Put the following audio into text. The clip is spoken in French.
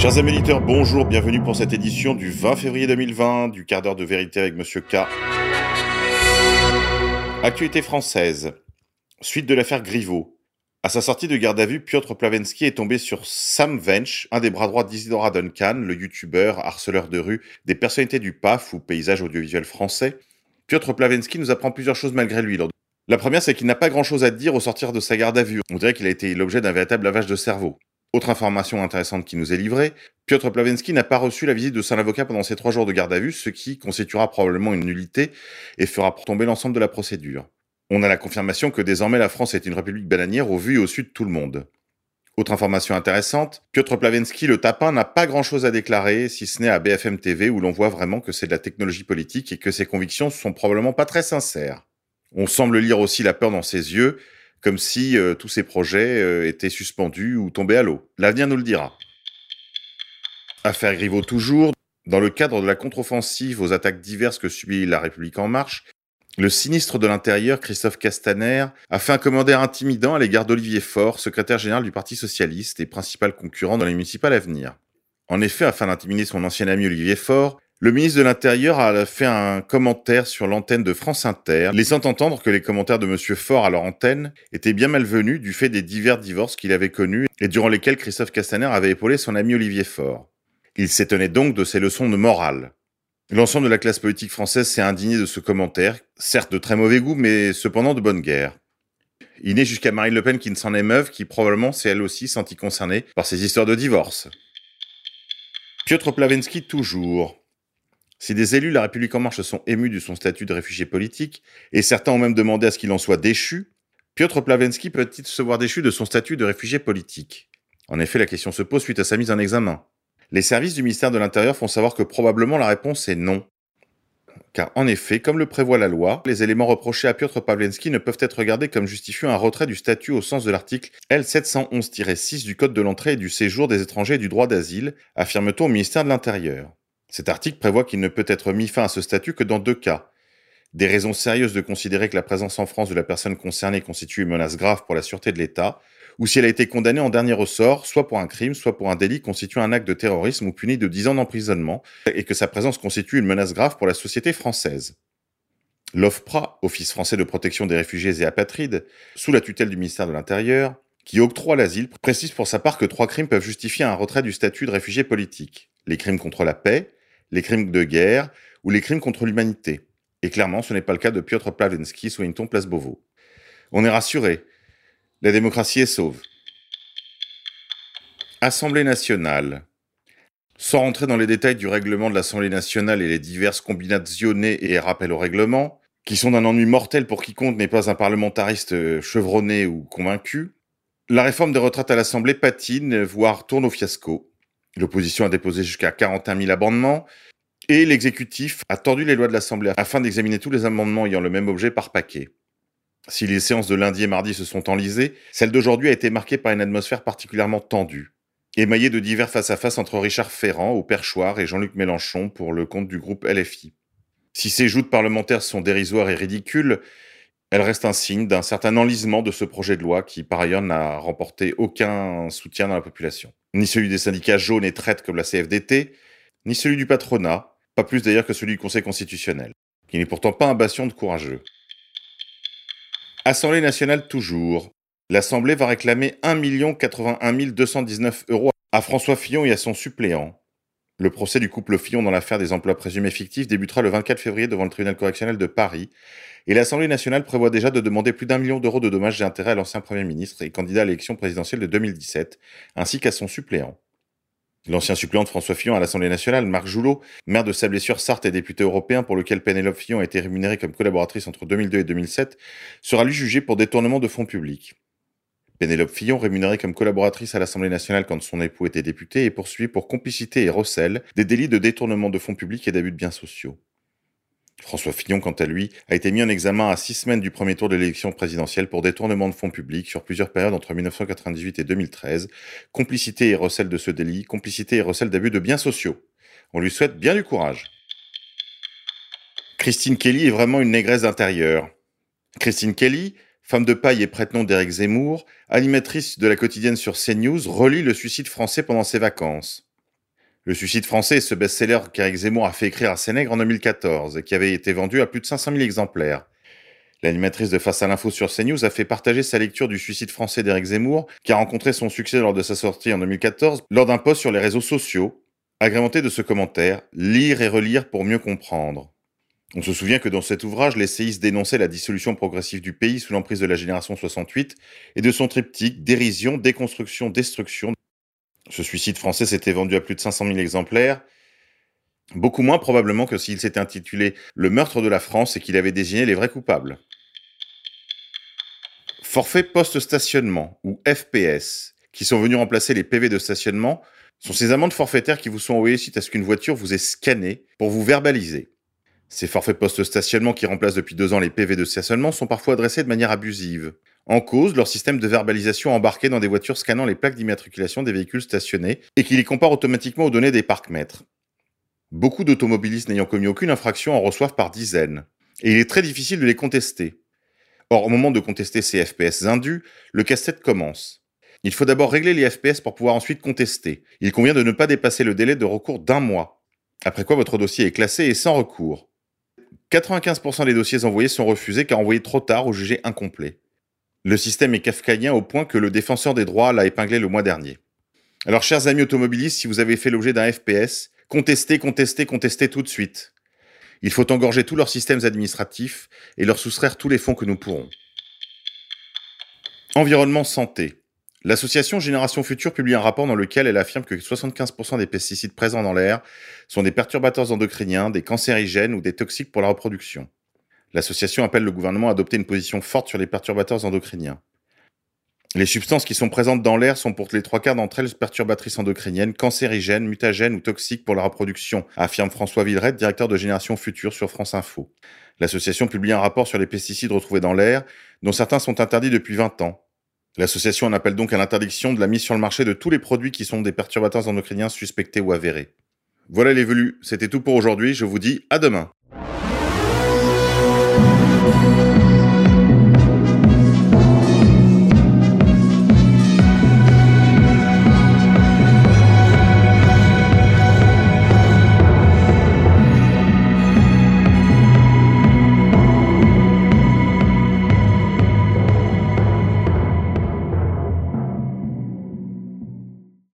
Chers amis bonjour, bienvenue pour cette édition du 20 février 2020 du quart d'heure de vérité avec Monsieur K. Actualité française. Suite de l'affaire Griveaux. À sa sortie de garde à vue, Piotr Plavensky est tombé sur Sam Vench, un des bras droits d'Isidora Duncan, le youtubeur, harceleur de rue, des personnalités du PAF ou paysage audiovisuel français. Piotr Plavensky nous apprend plusieurs choses malgré lui. La première, c'est qu'il n'a pas grand chose à dire au sortir de sa garde à vue. On dirait qu'il a été l'objet d'un véritable lavage de cerveau. Autre information intéressante qui nous est livrée, Piotr Plavensky n'a pas reçu la visite de son avocat pendant ses trois jours de garde à vue, ce qui constituera probablement une nullité et fera tomber l'ensemble de la procédure. On a la confirmation que désormais la France est une république bananière au vu et au sud de tout le monde. Autre information intéressante, Piotr Plavensky, le tapin, n'a pas grand-chose à déclarer, si ce n'est à BFM TV où l'on voit vraiment que c'est de la technologie politique et que ses convictions sont probablement pas très sincères. On semble lire aussi la peur dans ses yeux, comme si euh, tous ces projets euh, étaient suspendus ou tombés à l'eau. L'avenir nous le dira. Affaire Griveaux toujours. Dans le cadre de la contre-offensive aux attaques diverses que subit la République en marche, le sinistre de l'Intérieur, Christophe Castaner, a fait un commentaire intimidant à l'égard d'Olivier Faure, secrétaire général du Parti Socialiste et principal concurrent dans les municipales à venir. En effet, afin d'intimider son ancien ami Olivier Faure, le ministre de l'Intérieur a fait un commentaire sur l'antenne de France Inter, laissant entendre que les commentaires de Monsieur Faure à leur antenne étaient bien malvenus du fait des divers divorces qu'il avait connus et durant lesquels Christophe Castaner avait épaulé son ami Olivier Faure. Il s'étonnait donc de ces leçons de morale. L'ensemble de la classe politique française s'est indigné de ce commentaire, certes de très mauvais goût, mais cependant de bonne guerre. Il n'est jusqu'à Marine Le Pen qui ne s'en émeuve, qui probablement s'est elle aussi sentie concernée par ces histoires de divorce. Piotr Plavensky toujours. Si des élus de La République en marche se sont émus de son statut de réfugié politique, et certains ont même demandé à ce qu'il en soit déchu, Piotr Plavensky peut-il se voir déchu de son statut de réfugié politique? En effet, la question se pose suite à sa mise en examen. Les services du ministère de l'Intérieur font savoir que probablement la réponse est non. Car en effet, comme le prévoit la loi, les éléments reprochés à Piotr Pavlensky ne peuvent être regardés comme justifiant un retrait du statut au sens de l'article L711-6 du Code de l'entrée et du séjour des étrangers et du droit d'asile, affirme-t-on au ministère de l'Intérieur. Cet article prévoit qu'il ne peut être mis fin à ce statut que dans deux cas. Des raisons sérieuses de considérer que la présence en France de la personne concernée constitue une menace grave pour la sûreté de l'État, ou si elle a été condamnée en dernier ressort, soit pour un crime, soit pour un délit constituant un acte de terrorisme ou puni de 10 ans d'emprisonnement, et que sa présence constitue une menace grave pour la société française. L'OFPRA, Office français de protection des réfugiés et apatrides, sous la tutelle du ministère de l'Intérieur, qui octroie l'asile, précise pour sa part que trois crimes peuvent justifier un retrait du statut de réfugié politique. Les crimes contre la paix, les crimes de guerre ou les crimes contre l'humanité. Et clairement, ce n'est pas le cas de Piotr Plavensky, Swinton Place Beauvau. On est rassuré. La démocratie est sauve. Assemblée nationale. Sans rentrer dans les détails du règlement de l'Assemblée nationale et les diverses combinationnées et rappels au règlement, qui sont d'un ennui mortel pour quiconque n'est pas un parlementariste chevronné ou convaincu, la réforme des retraites à l'Assemblée patine, voire tourne au fiasco. L'opposition a déposé jusqu'à 41 000 amendements et l'exécutif a tordu les lois de l'Assemblée afin d'examiner tous les amendements ayant le même objet par paquet. Si les séances de lundi et mardi se sont enlisées, celle d'aujourd'hui a été marquée par une atmosphère particulièrement tendue, émaillée de divers face-à-face entre Richard Ferrand au perchoir et Jean-Luc Mélenchon pour le compte du groupe LFI. Si ces joutes parlementaires sont dérisoires et ridicules, elles restent un signe d'un certain enlisement de ce projet de loi qui, par ailleurs, n'a remporté aucun soutien dans la population ni celui des syndicats jaunes et traites comme la CFDT, ni celui du patronat, pas plus d'ailleurs que celui du Conseil constitutionnel, qui n'est pourtant pas un bastion de courageux. Assemblée nationale toujours. L'Assemblée va réclamer 1 81 219 euros à François Fillon et à son suppléant. Le procès du couple Fillon dans l'affaire des emplois présumés fictifs débutera le 24 février devant le tribunal correctionnel de Paris, et l'Assemblée nationale prévoit déjà de demander plus d'un million d'euros de dommages et intérêts à l'ancien Premier ministre et candidat à l'élection présidentielle de 2017, ainsi qu'à son suppléant. L'ancien suppléant de François Fillon à l'Assemblée nationale, Marc Joulot, maire de Sablé-sur-Sarthe et député européen pour lequel Pénélope Fillon a été rémunérée comme collaboratrice entre 2002 et 2007, sera lui jugé pour détournement de fonds publics. Pénélope Fillon, rémunérée comme collaboratrice à l'Assemblée nationale quand son époux était député, est poursuivie pour complicité et recel des délits de détournement de fonds publics et d'abus de biens sociaux. François Fillon, quant à lui, a été mis en examen à six semaines du premier tour de l'élection présidentielle pour détournement de fonds publics sur plusieurs périodes entre 1998 et 2013, complicité et recel de ce délit, complicité et recel d'abus de biens sociaux. On lui souhaite bien du courage. Christine Kelly est vraiment une négresse d'intérieur. Christine Kelly, femme de paille et prête-nom d'Éric Zemmour, animatrice de la quotidienne sur CNews, relie le suicide français pendant ses vacances. Le suicide français est ce best-seller qu'Eric Zemmour a fait écrire à Sénègre en 2014 et qui avait été vendu à plus de 500 000 exemplaires. L'animatrice de Face à l'info sur CNews a fait partager sa lecture du suicide français d'Eric Zemmour, qui a rencontré son succès lors de sa sortie en 2014, lors d'un post sur les réseaux sociaux, agrémenté de ce commentaire Lire et relire pour mieux comprendre. On se souvient que dans cet ouvrage, l'essayiste dénonçait la dissolution progressive du pays sous l'emprise de la génération 68 et de son triptyque dérision, déconstruction, destruction. Ce suicide français s'était vendu à plus de 500 000 exemplaires, beaucoup moins probablement que s'il s'était intitulé Le meurtre de la France et qu'il avait désigné les vrais coupables. Forfait post-stationnement, ou FPS, qui sont venus remplacer les PV de stationnement, sont ces amendes forfaitaires qui vous sont envoyées suite à ce qu'une voiture vous ait scanné pour vous verbaliser. Ces forfaits post-stationnement qui remplacent depuis deux ans les PV de stationnement sont parfois adressés de manière abusive. En cause, leur système de verbalisation embarqué dans des voitures scannant les plaques d'immatriculation des véhicules stationnés et qui les compare automatiquement aux données des parcs-mètres. Beaucoup d'automobilistes n'ayant commis aucune infraction en reçoivent par dizaines. Et il est très difficile de les contester. Or, au moment de contester ces FPS indus, le casse-tête commence. Il faut d'abord régler les FPS pour pouvoir ensuite contester. Il convient de ne pas dépasser le délai de recours d'un mois. Après quoi votre dossier est classé et sans recours. 95% des dossiers envoyés sont refusés car envoyés trop tard ou jugés incomplets. Le système est kafkaïen au point que le défenseur des droits l'a épinglé le mois dernier. Alors, chers amis automobilistes, si vous avez fait l'objet d'un FPS, contestez, contestez, contestez tout de suite. Il faut engorger tous leurs systèmes administratifs et leur soustraire tous les fonds que nous pourrons. Environnement santé. L'association Génération Future publie un rapport dans lequel elle affirme que 75% des pesticides présents dans l'air sont des perturbateurs endocriniens, des cancérigènes ou des toxiques pour la reproduction. L'association appelle le gouvernement à adopter une position forte sur les perturbateurs endocriniens. Les substances qui sont présentes dans l'air sont pour les trois quarts d'entre elles perturbatrices endocriniennes, cancérigènes, mutagènes ou toxiques pour la reproduction, affirme François Villered, directeur de Génération Future sur France Info. L'association publie un rapport sur les pesticides retrouvés dans l'air, dont certains sont interdits depuis 20 ans. L'association en appelle donc à l'interdiction de la mise sur le marché de tous les produits qui sont des perturbateurs endocriniens suspectés ou avérés. Voilà les velus, c'était tout pour aujourd'hui, je vous dis à demain.